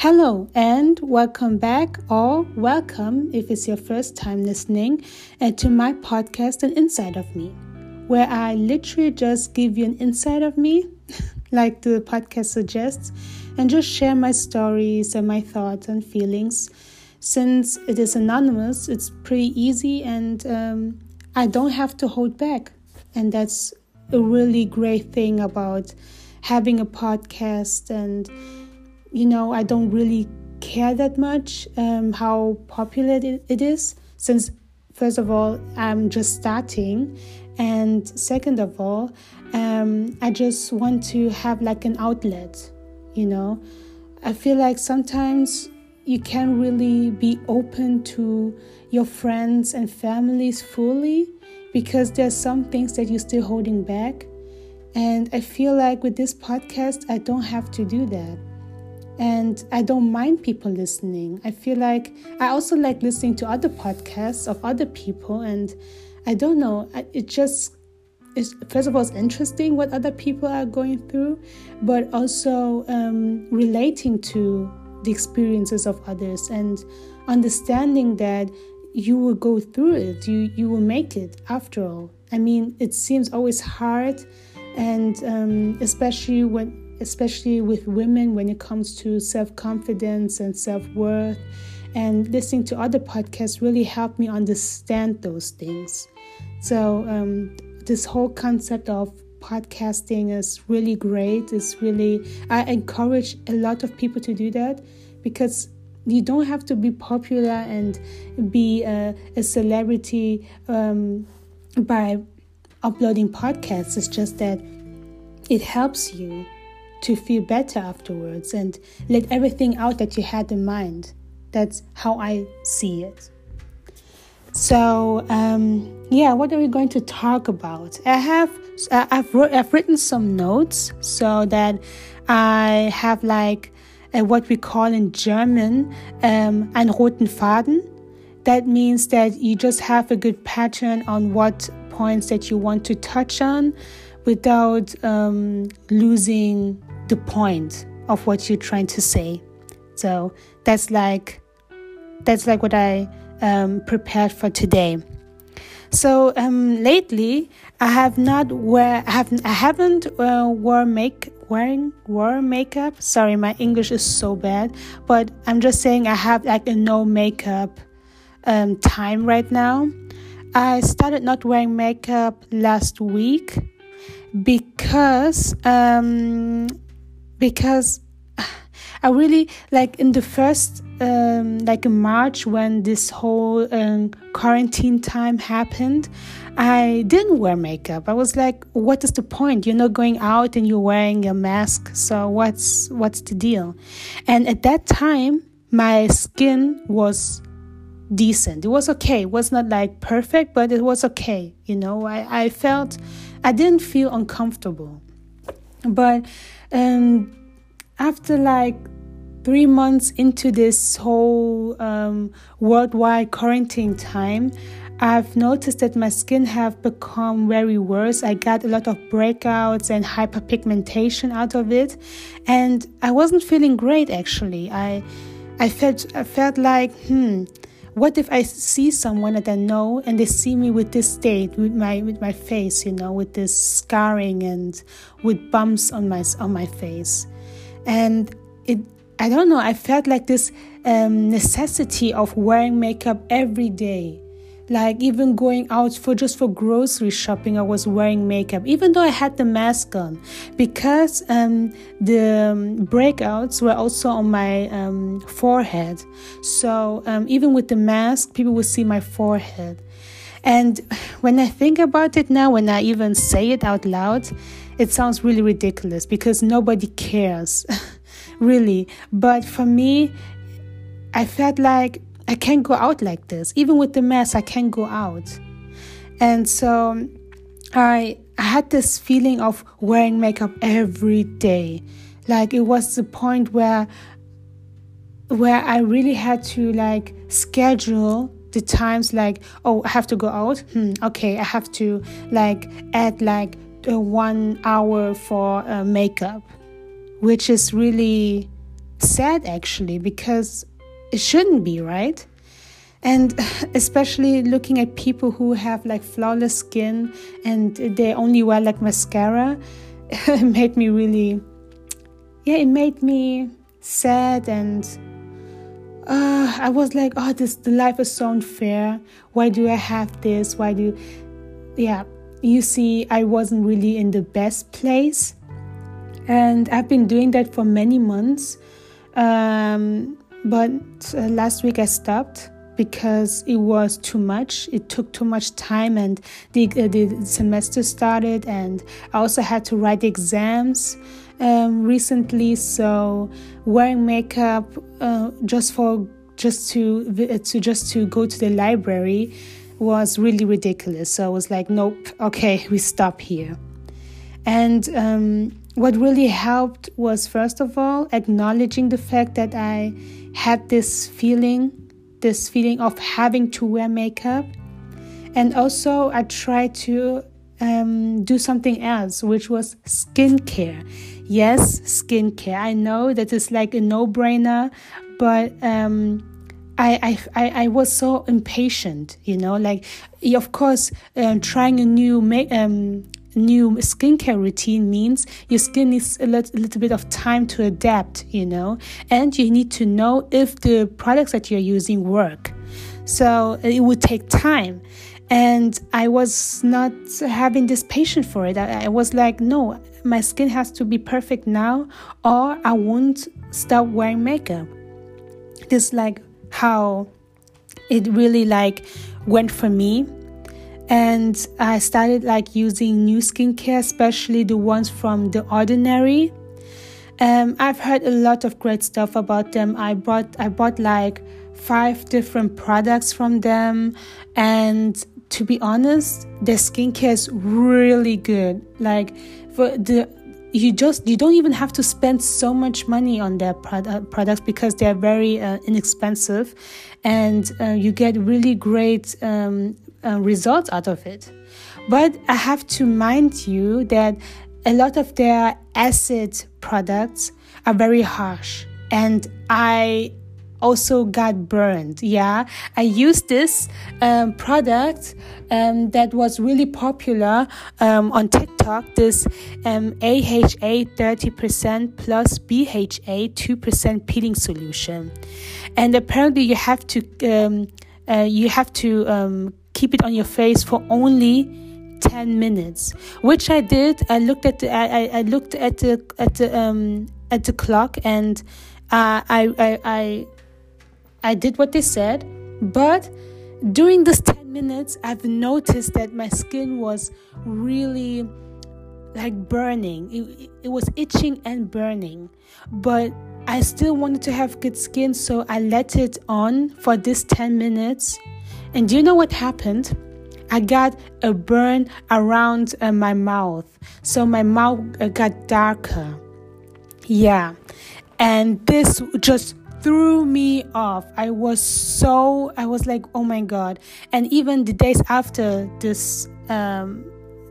Hello and welcome back, or welcome if it's your first time listening, uh, to my podcast, An Inside of Me, where I literally just give you an inside of me, like the podcast suggests, and just share my stories and my thoughts and feelings. Since it is anonymous, it's pretty easy and um, I don't have to hold back. And that's a really great thing about having a podcast and you know, I don't really care that much um, how popular it, is, since, first of all, I'm just starting, and second of all, um, I just want to have like an outlet, you know. I feel like sometimes you can't really be open to your friends and families fully because there's some things that you're still holding back. And I feel like with this podcast, I don't have to do that and I don't mind people listening. I feel like I also like listening to other podcasts of other people, and I don't know, it just is first of all it's interesting what other people are going through, but also um, relating to the experiences of others and understanding that you will go through it, you you will make it after all. I mean, it seems always hard, and um, especially when especially with women when it comes to self confidence and self worth. And listening to other podcasts really helped me understand those things. So, um, this whole concept of podcasting is really great. It's really, I encourage a lot of people to do that because you don't have to be popular and be a, a celebrity um, by uploading podcasts. It's just that it helps you to feel better afterwards and let everything out that you had in mind. That's how I see it. So, um, yeah, what are we going to talk about? I have I've wrote, I've written some notes so that I have like uh, what we call in German um, roten Faden. That means that you just have a good pattern on what points that you want to touch on without um, losing the point of what you're trying to say. So that's like that's like what I um, prepared for today. So um, lately, I have not wear I have I haven't uh, wore make wearing wore makeup. Sorry, my English is so bad. But I'm just saying I have like a no makeup um, time right now. I started not wearing makeup last week because um, because I really like in the first um, like in March when this whole um, quarantine time happened, I didn't wear makeup. I was like, what is the point? You're not going out and you're wearing a mask, so what's what's the deal? And at that time, my skin was decent. It was okay. It was not like perfect, but it was okay. You know, I, I felt I didn't feel uncomfortable. But um, after like three months into this whole um, worldwide quarantine time, I've noticed that my skin have become very worse. I got a lot of breakouts and hyperpigmentation out of it, and I wasn't feeling great actually. I I felt I felt like hmm what if I see someone that I know and they see me with this state, with my with my face, you know, with this scarring and with bumps on my on my face, and it I don't know. I felt like this um, necessity of wearing makeup every day like even going out for just for grocery shopping i was wearing makeup even though i had the mask on. Because um, the um, breakouts were also on my um, forehead. So um, even with the mask people would see my forehead. And when i think about it now when i even say it out loud it sounds really ridiculous because nobody cares really. But for me i felt like I can't go out like this. Even with the mask, I can't go out. And so I, I had this feeling of wearing makeup every day. Like it was the point where where I really had to like schedule the times like oh I have to go out. Hmm, okay, I have to like add like one hour for uh, makeup, which is really sad actually because it shouldn't be, right? And especially looking at people who have like flawless skin and they only wear like mascara, it made me really, yeah, it made me sad and uh, I was like, oh, this the life is so unfair. Why do I have this? Why do, yeah, you see, I wasn't really in the best place, and I've been doing that for many months. Um, but uh, last week I stopped because it was too much. It took too much time, and the uh, the semester started, and I also had to write exams um, recently. So wearing makeup uh, just for just to uh, to just to go to the library was really ridiculous. So I was like, nope, okay, we stop here. And um, what really helped was, first of all, acknowledging the fact that I had this feeling, this feeling of having to wear makeup. And also, I tried to um, do something else, which was skincare. Yes, skincare. I know that is like a no brainer, but um, I, I, I was so impatient, you know, like, of course, um, trying a new make, um, new skincare routine means your skin needs a, a little bit of time to adapt, you know, and you need to know if the products that you're using work. So uh, it would take time. And I was not having this patience for it. I, I was like, no, my skin has to be perfect now, or I won't stop wearing makeup. This like how it really like went for me and i started like using new skincare especially the ones from the ordinary. Um, i've heard a lot of great stuff about them. I bought i bought like five different products from them. And to be honest their skincare is really good. Like for the you just you don't even have to spend so much money on their product, products because they're very uh, inexpensive. And uh, you get really great um, uh, results out of it but i have to mind you that a lot of their acid products are very harsh and i also got burned. Yeah, I used this um, product um, that was really popular um, on TikTok. This um, AHA 30% plus BHA 2% peeling solution, and apparently you have to um, uh, you have to um, keep it on your face for only. 10 minutes which i did i looked at the i, I looked at the at the um at the clock and uh, I, I i I did what they said, but during this 10 minutes, I've noticed that my skin was really like burning. It, it was itching and burning, but I still wanted to have good skin, so I let it on for this 10 minutes. And do you know what happened? I got a burn around uh, my mouth, so my mouth uh, got darker. Yeah, and this just threw me off. I was so, I was like, oh my God. And even the days after this, um,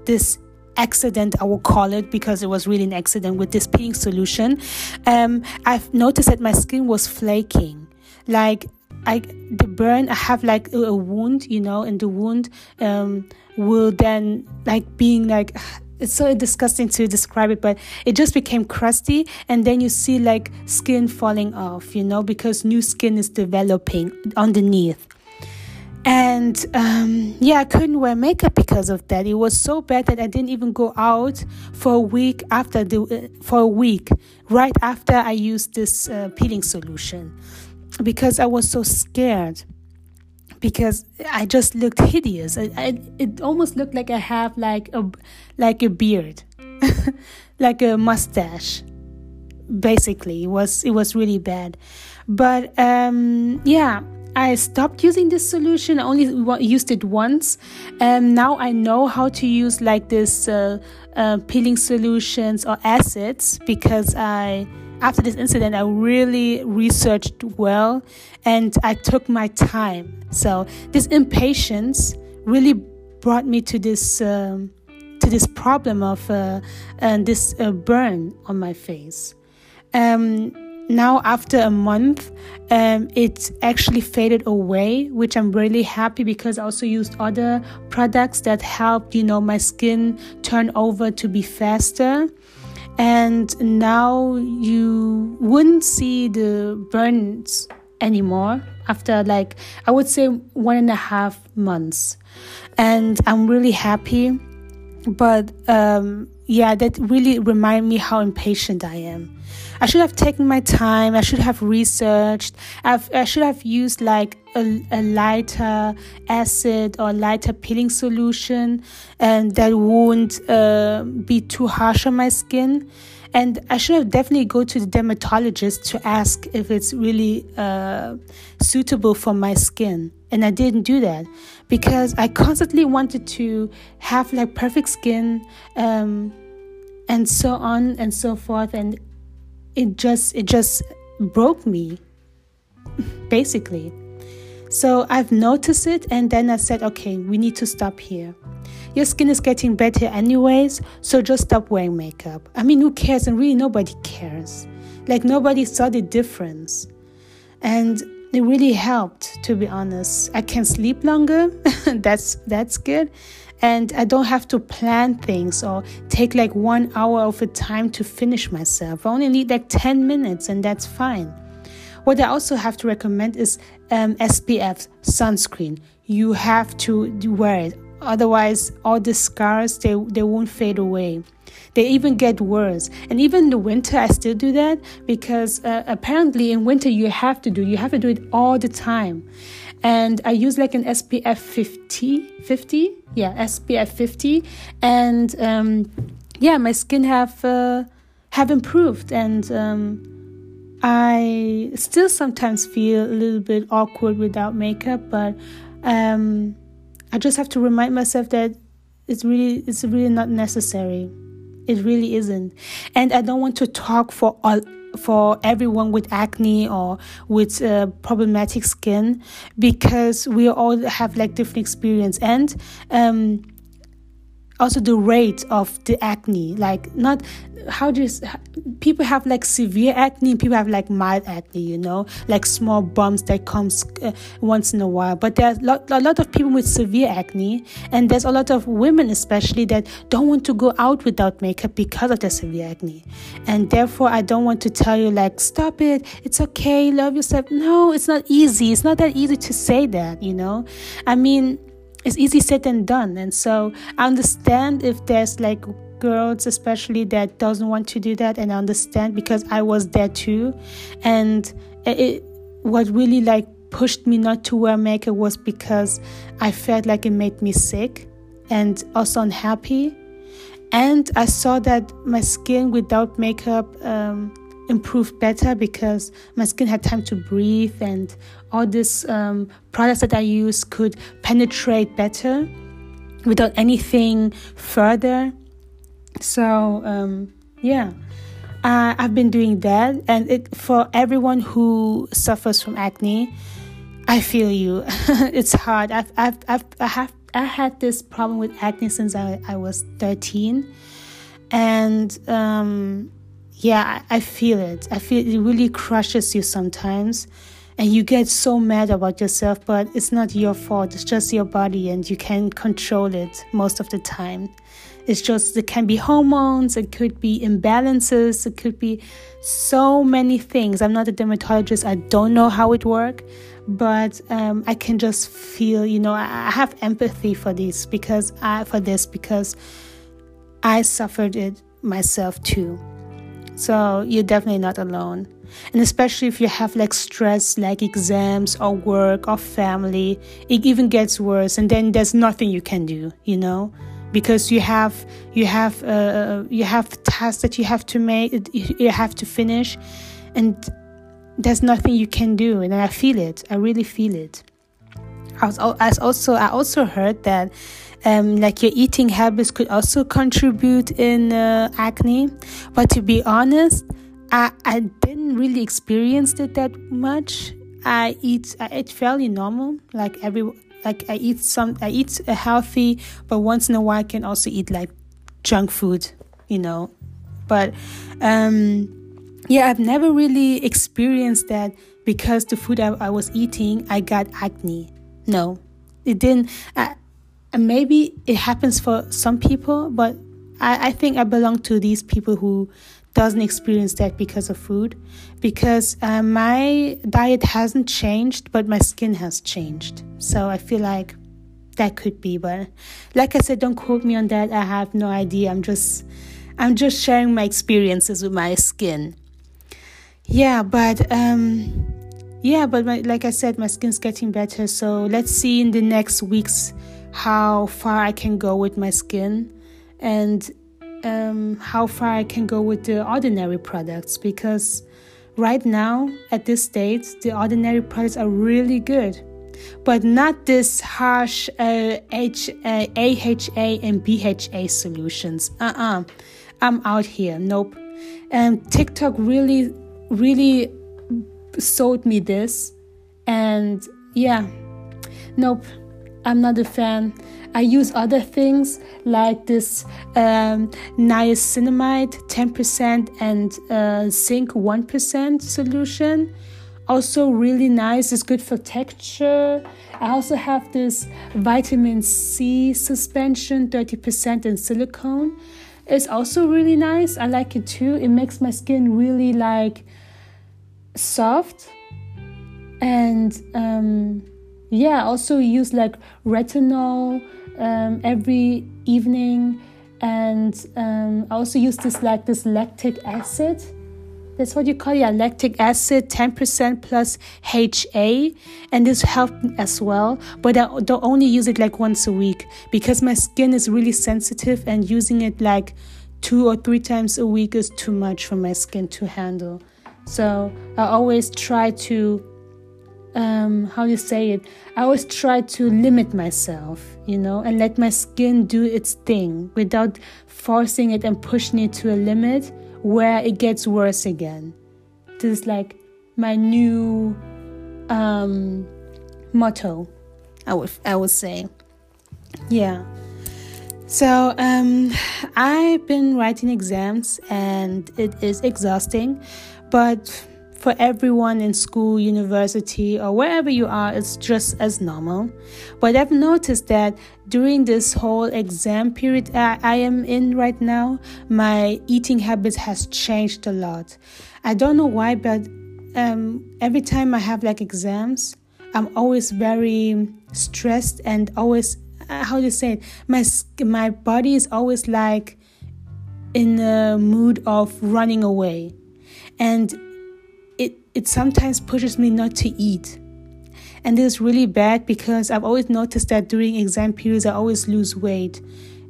this accident, I will call it because it was really an accident with this peeling solution, um, I've noticed that my skin was flaking. Like, I the burn I have like a, wound, you know, and the wound um, will then like being like it's so disgusting to describe it, but it just became crusty. And then you see like skin falling off, you know, because new skin is developing underneath. And um, yeah, I couldn't wear makeup because of that. It was so bad that I didn't even go out for a week after the uh, for a week right after I used this uh, peeling solution because I was so scared because I just looked hideous. I, I, it almost looked like I have like a like a beard, like a mustache. Basically, it was it was really bad, but um, yeah. I stopped using this solution. I only used it once. and now I know how to use like this uh, uh, peeling solutions or acids because I after this incident, I really researched well and I took my time. So this impatience really brought me to this um, to this problem of uh, and this uh, burn on my face. Um, now after a month um, it actually faded away which i'm really happy because i also used other products that helped you know my skin turn over to be faster. And now you wouldn't see the burns anymore after like i would say one and a half months. And i'm really happy. But um, yeah that really remind me how impatient i am I should have taken my time. I should have researched. I've, i should have used like a, a, lighter acid or lighter peeling solution and that won't uh, be too harsh on my skin. And I should have definitely go to the dermatologist to ask if it's really uh, suitable for my skin. And I didn't do that because I constantly wanted to have like perfect skin um, and so on and so forth. And it just it just broke me basically. So i've noticed it and then i said okay we need to stop here. Your skin is getting better anyways so just stop wearing makeup. I mean who cares? And really nobody cares. Like nobody saw the difference. And it really helped to be honest. I can sleep longer. That's that's good and I don't have to plan things or take like one hour of a time to finish myself. I only need like 10 minutes, and that's fine. What I also have to recommend is um, SPF sunscreen. You have to wear it, otherwise, all the scars they, they won't fade away. They even get worse. And even in the winter, I still do that because uh, apparently in winter you have to do you have to do it all the time and I use like an SPF 50, 50, yeah, SPF 50, and um, yeah, my skin have uh, have improved, and um, I still sometimes feel a little bit awkward without makeup, but um, I just have to remind myself that it's really it's really not necessary. It really isn't, and I don't want to talk for all for everyone with acne or with uh, problematic skin because we all have like different experience. And um, also the rate of the acne like not how do you people have like severe acne people have like mild acne you know? Like small bumps that comes uh, once in a while but there's a lot, a lot of people with severe acne and there's a lot of women especially that don't want to go out without makeup because of their severe acne. And therefore i don't want to tell you like stop it it's okay love yourself. No it's not easy it's not that easy to say that you know? I mean it's easy said than done. And so i understand if there's like girls especially that doesn't want to do that and I understand because I was there too. And it what really like pushed me not to wear makeup was because I felt like it made me sick and also unhappy. And I saw that my skin without makeup um, improved better because my skin had time to breathe and all these um, products that I use could penetrate better without anything further. So, um, yeah. Uh, I've been doing that, and it for everyone who suffers from acne, I feel you. it's hard. I've, I've, I've, I have, I had this problem with acne since I, I was 13, and um, yeah, I, I feel it. I feel it really crushes you sometimes. And you get so mad about yourself, but it's not your fault. It's just your body, and you can control it most of the time. It's just, it can be hormones, it could be imbalances, it could be so many things. I'm not a dermatologist, I don't know how it works, but um, I can just feel, you know, I have empathy for this because I, for this because I suffered it myself too. So you're definitely not alone. And especially if you have like stress, like exams or work or family, it even gets worse. And then there's nothing you can do, you know, because you have you have uh, you have tasks that you have to make, you have to finish, and there's nothing you can do. And I feel it. I really feel it. I was also I also heard that um, like your eating habits could also contribute in uh, acne. But to be honest, I, I didn't really experience it that much. I eat I fairly normal, like every like I eat some I eat a healthy, but once in a while I can also eat like junk food, you know. But um yeah, I've never really experienced that because the food I, I was eating, I got acne. No, it didn't. Uh, maybe it happens for some people, but I, I think I belong to these people who doesn't experience that because of food. Because uh, my diet hasn't changed but my skin has changed. So i feel like that could be but like i said don't quote me on that. I have no idea. I'm just i'm just sharing my experiences with my skin. Yeah but um yeah but my, like i said my skin's getting better. So let's see in the next weeks how far i can go with my skin. And um, how far i can go with the ordinary products because right now at this stage the ordinary products are really good but not this harsh uh, H, uh, AHA and BHA solutions. Uh uh-uh. uh. i am out here. Nope. And TikTok really, really sold me this. And yeah, nope. I'm not a fan. I use other things like this um, niacinamide 10% and uh, zinc 1% solution. Also really nice it's good for texture. I also have this vitamin c suspension 30% in silicone. It's also really nice i like it too. It makes my skin really like soft and um, yeah I also use like retinol um, every evening and um, i also use this like this lactic acid that's what you call it, lactic acid, 10% plus HA, and this helped as well. But I don't only use it like once a week because my skin is really sensitive, and using it like two or three times a week is too much for my skin to handle. So I always try to, um, how you say it? I always try to limit myself, you know, and let my skin do its thing without forcing it and pushing it to a limit where it gets worse again. This is like my new um, motto. I would I would say, yeah. So um, I've been writing exams and it is exhausting, but for everyone in school, university, or wherever you are, it's just as normal. But I've noticed that during this whole exam period I am in right now, my eating habits has changed a lot. I don't know why, but um, every time I have like exams, I'm always very stressed and always uh, how do you say it? My my body is always like in a mood of running away, and it sometimes pushes me not to eat. And this is really bad because I've always noticed that during exam periods, I always lose weight.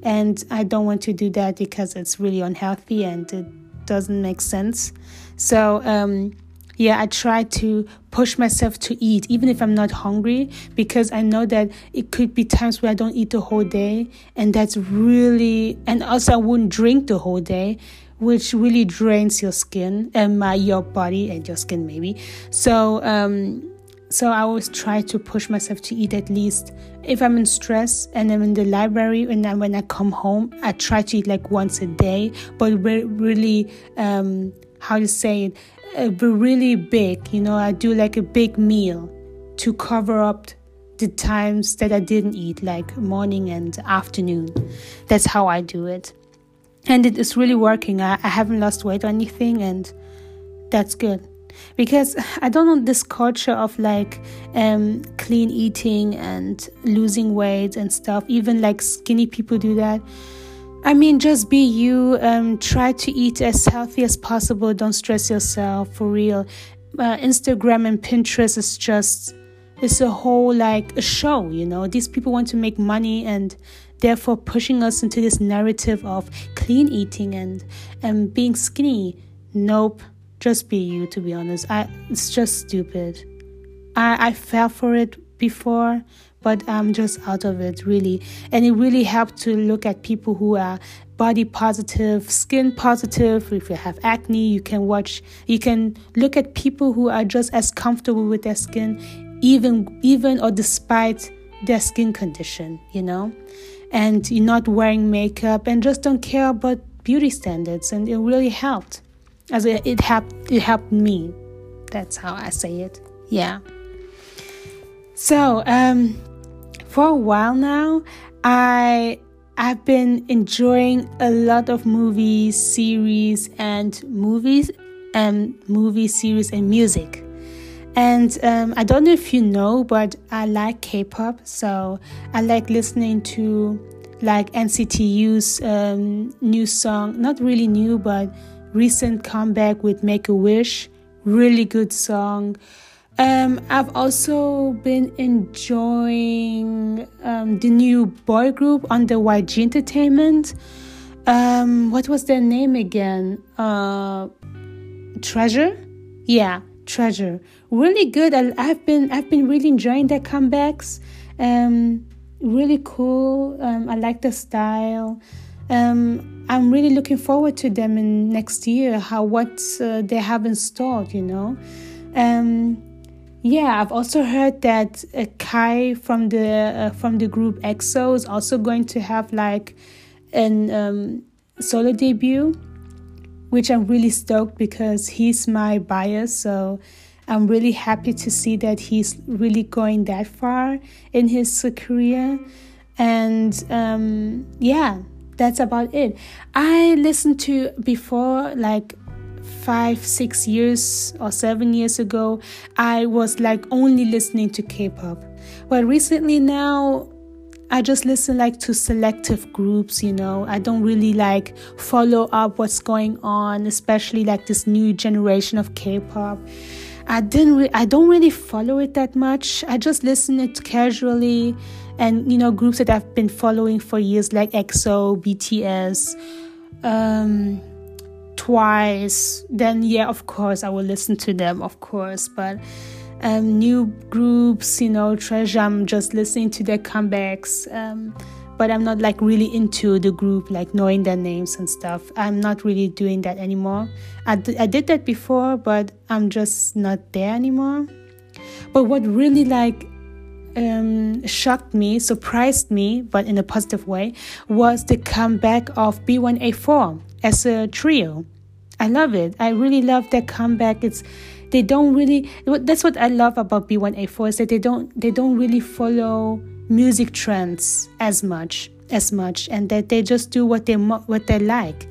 And I don't want to do that because it's really unhealthy and it doesn't make sense. So, um, yeah, I try to push myself to eat, even if I'm not hungry, because I know that it could be times where I don't eat the whole day. And that's really, and also I wouldn't drink the whole day, which really drains your skin and uh, your body and your skin maybe. So um, so I always try to push myself to eat at least if I'm in stress and I'm in the library and then when I come home, I try to eat like once a day, but really um, how to say it, uh, really big. You know, I do like a big meal to cover up the times that I didn't eat, like morning and afternoon. That's how I do it and it is really working. I, I haven't lost weight or anything, and that's good because I don't know this culture of like um, clean eating and losing weight and stuff. Even like skinny people do that. I mean, just be you. Um, try to eat as healthy as possible. Don't stress yourself for real. Uh, Instagram and Pinterest is just it's a whole like a show. You know, these people want to make money and therefore pushing us into this narrative of clean eating and and being skinny. Nope, just be you. To be honest, I it's just stupid. I I fell for it before, but I'm just out of it really. And it really helped to look at people who are body positive, skin positive. If you have acne, you can watch. You can look at people who are just as comfortable with their skin, even even or despite their skin condition. You know and not wearing makeup and just don't care about beauty standards and it really helped. As it, it helped it helped me. That's how i say it. Yeah. So um for a while now i i've been enjoying a lot of movies series and movies and movie series and music and um, I don't know if you know, but I like K pop. So I like listening to like NCT um, new song, not really new, but recent comeback with Make a Wish. Really good song. Um, I've also been enjoying um, the new boy group under YG Entertainment. Um, what was their name again? Uh, Treasure? Yeah, Treasure. Really good. I, have been I've been really enjoying their comebacks. Um, really cool. Um, I like the style. Um, I'm really looking forward to them in next year. How what uh, they have installed, you know. Um, yeah, I've also heard that uh, Kai from the uh, from the group EXO is also going to have like an um, solo debut, which I'm really stoked because he's my bias. So I'm really happy to see that he's really going that far in his career. And um, yeah, that's about it. I listened to before, like five, six years or seven years ago, I was like only listening to K pop. But recently now, I just listen like to selective groups, you know. I don't really like follow up what's going on, especially like this new generation of K-pop. I didn't re- I don't really follow it that much. I just listen it casually and you know groups that I've been following for years like EXO, BTS, um, Twice. Then yeah, of course I will listen to them, of course, but um, new groups, you know, Treasure. I'm just listening to their comebacks. Um, but I'm not like really into the group, like knowing their names and stuff. I'm not really doing that anymore. I, d- I did that before, but I'm just not there anymore. But what really like um, shocked me, surprised me, but in a positive way, was the comeback of B1A4 as a trio. I love it. I really love their comeback. It's they don't really. That's what I love about B1A4 is that they don't they don't really follow music trends as much as much and that they just do what they what they like.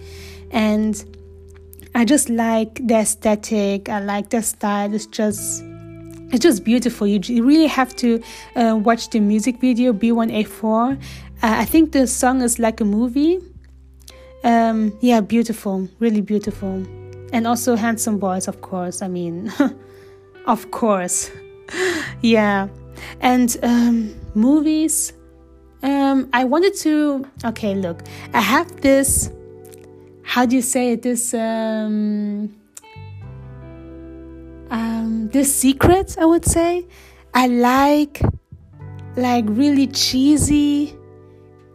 And i just like the aesthetic i like the style it's just it's just beautiful. You really have to uh, watch the music video b1a4 uh, i think the song is like a movie. Um, yeah beautiful really beautiful. And also handsome boys of course i mean of course. Yeah. And um, movies, um, I wanted to. Okay, look, I have this. How do you say it? This um, um, this secret, I would say. I like like really cheesy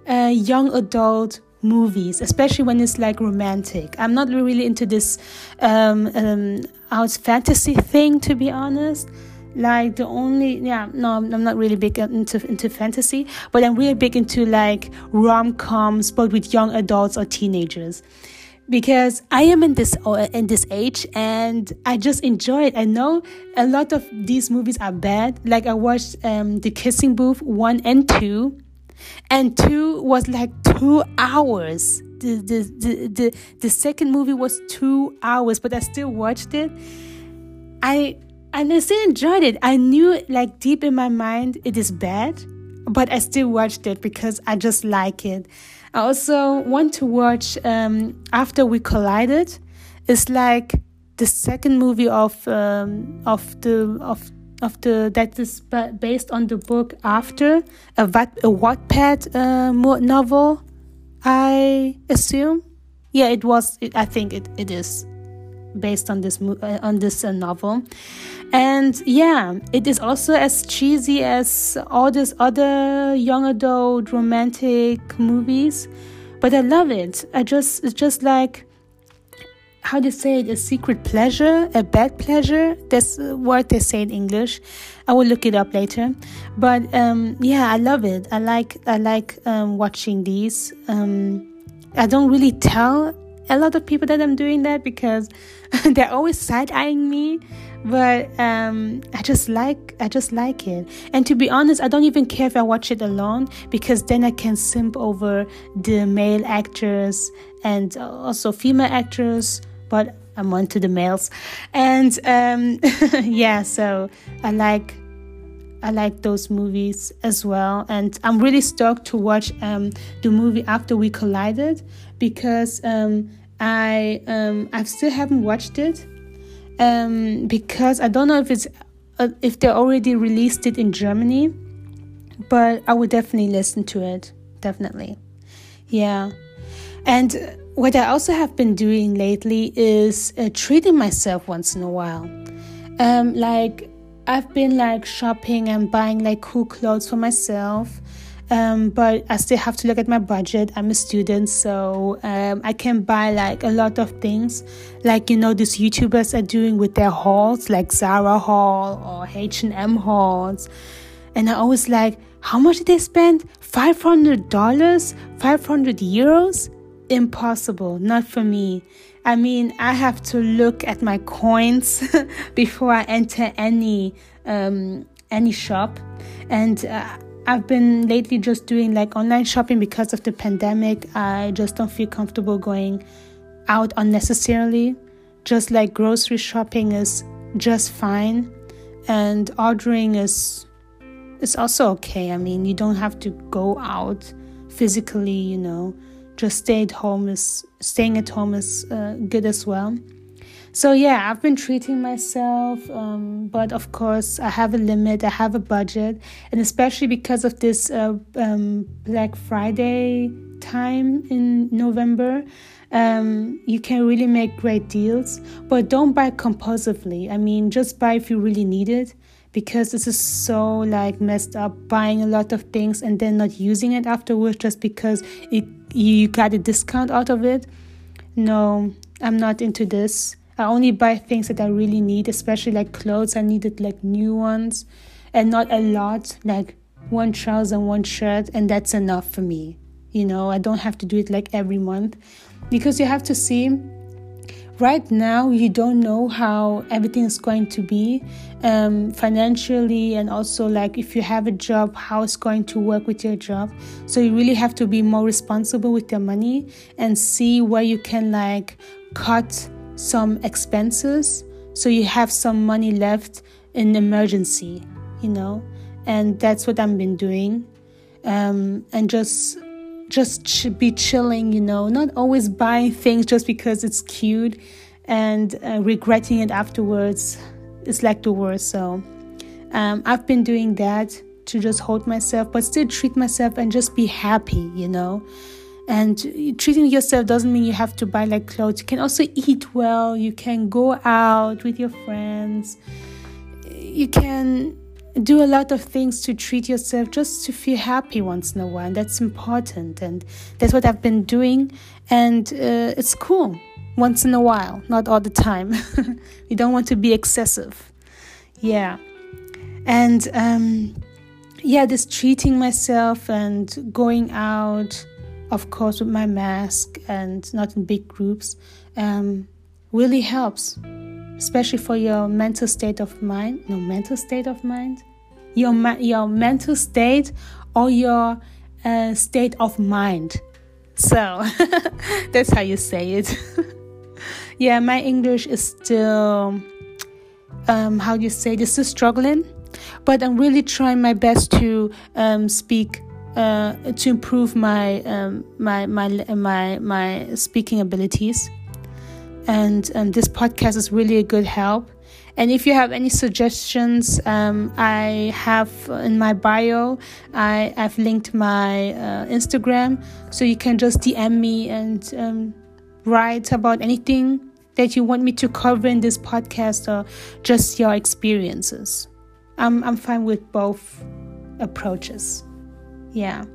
uh, young adult movies, especially when it's like romantic. I'm not really into this um, um, out fantasy thing, to be honest like the only yeah no i'm not really big into into fantasy but i'm really big into like rom-coms but with young adults or teenagers. Because i am in this uh, in this age and i just enjoy it. I know a lot of these movies are bad. Like i watched um the kissing booth 1 and 2 and 2 was like 2 hours. The the the the, the second movie was 2 hours but i still watched it. I and I still enjoyed it. I knew, like, deep in my mind, it is bad, but I still watched it because I just like it. I also want to watch um, After We Collided. It's like the second movie of um, of the of of the that is based on the book After a Wat, a Wattpad uh, novel. I assume, yeah, it was. It, I think it, it is based on this uh, on this uh, novel. And yeah it is also as cheesy as all these other young adult romantic movies but i love it. I just it's just like how you say it a secret pleasure a bad pleasure. That's what they say in english. I will look it up later. But um, yeah i love it. I like i like um, watching these. Um, i don't really tell a lot of people that I'm doing that because they're always side eyeing me. But um, I just like I just like it. And to be honest, I don't even care if I watch it alone because then I can simp over the male actors and also female actors. But I'm on to the males, and um, yeah, so I like I like those movies as well. And I'm really stoked to watch um, the movie After We Collided because um, I um, I still haven't watched it um, because I don't know if it's uh, if they already released it in Germany, but I would definitely listen to it. Definitely, yeah. And what I also have been doing lately is uh, treating myself once in a while. Um, like I've been like shopping and buying like cool clothes for myself. Um, but I still have to look at my budget. I'm a student, so um, I can buy like a lot of things, like you know these YouTubers are doing with their hauls, like Zara haul or H and M hauls, and I always like, how much did they spend? Five hundred dollars, five hundred euros? Impossible, not for me. I mean, I have to look at my coins before I enter any um, any shop, and uh, I've been lately just doing like online shopping because of the pandemic. I just don't feel comfortable going out unnecessarily. Just like grocery shopping is just fine, and ordering is is also okay. I mean, you don't have to go out physically, you know just stay at home is staying at home is uh, good as well so yeah i've been treating myself um, but of course i have a limit i have a budget. And especially because of this uh, um, black friday time in november um, you can really make great deals. But don't buy compulsively. I mean just buy if you really need it because this is so like messed up buying a lot of things and then not using it afterwards just because it you got a discount out of it. No i'm not into this i only buy things that i really need especially like clothes. I needed like new ones and not a lot like one trouser and one shirt and that's enough for me. You know i don't have to do it like every month. Because you have to see right now you don't know how everything is going to be um, financially and also like if you have a job how it's going to work with your job. So you really have to be more responsible with your money and see where you can like cut some expenses so you have some money left in emergency you know and that's what i've been doing um, and just just ch- be chilling, you know, not always buying things just because it's cute and uh, regretting it afterwards is like the worst. So um, I've been doing that to just hold myself, but still treat myself and just be happy, you know. And treating yourself doesn't mean you have to buy like clothes. You can also eat well. You can go out with your friends. You can do a lot of things to treat yourself just to feel happy once in a while. And that's important. And that's what I've been doing. And uh, it's cool once in a while, not all the time. you don't want to be excessive. Yeah. And um, yeah, this treating myself and going out, of course, with my mask and not in big groups, um, really helps especially for your mental state of mind. No, mental state of mind. Your your mental state or your uh, state of mind. So that's how you say it. yeah, my English is still um, how do you say this? Is struggling, but I'm really trying my best to um, speak uh, to improve my um, my my my my speaking abilities and um, this podcast is really a good help. And if you have any suggestions, um, I have in my bio, I, have linked my uh, Instagram, so you can just DM me and um, write about anything that you want me to cover in this podcast or just your experiences. I'm, I'm fine with both approaches. Yeah.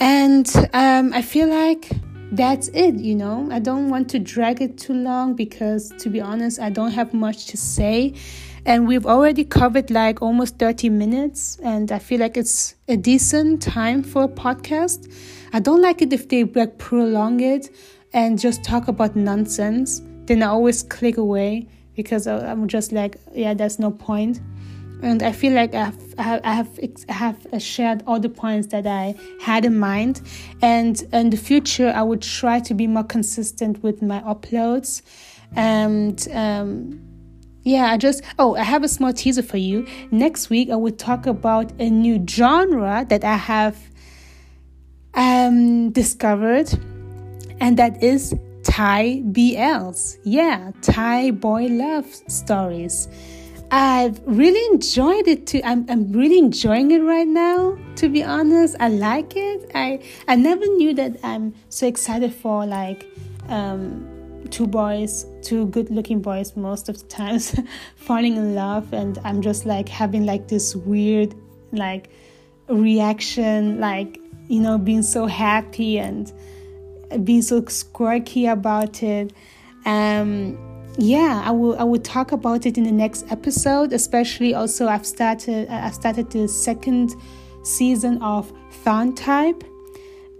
And um, I feel like that's it, you know. I don't want to drag it too long because, to be honest, I don't have much to say. And we've already covered like almost 30 minutes, and I feel like it's a decent time for a podcast. I don't like it if they like prolong it. and just talk about nonsense, then I always click away because I'm just like, yeah, there's no point. And I feel like I've, I have, I have, I have shared all the points that I had in mind. And in the future, I would try to be more consistent with my uploads. And um, yeah, I just, oh, I have a small teaser for you. Next week, I will talk about a new genre that I have um, discovered, and that is Thai BLs. Yeah, Thai boy love stories. I've really enjoyed it too. I'm, I'm really enjoying it right now, to be honest. I like it. I, I never knew that I'm so excited for like um, two boys, two good looking boys most of the times falling in love. And I'm just like having like this weird like reaction, like, you know, being so happy and being so squirky about it. Um, yeah, I will I will talk about it in the next episode. Especially also I've started I've started the second season of TharnType.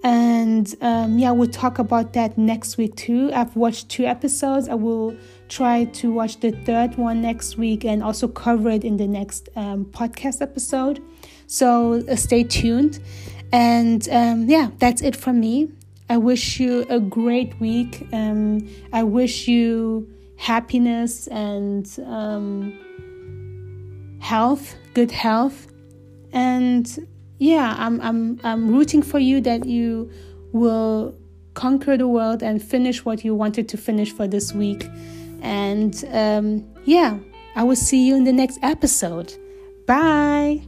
And um, yeah, we'll talk about that next week too. I've watched two episodes. I will try to watch the third one next week and also cover it in the next um, podcast episode. So uh, stay tuned. And um, yeah, that's it from me. I wish you a great week. Um, I wish you happiness and um, health, good health. And yeah, I'm, I'm, I'm rooting for you that you will conquer the world and finish what you wanted to finish for this week. And um, yeah, I will see you in the next episode. Bye.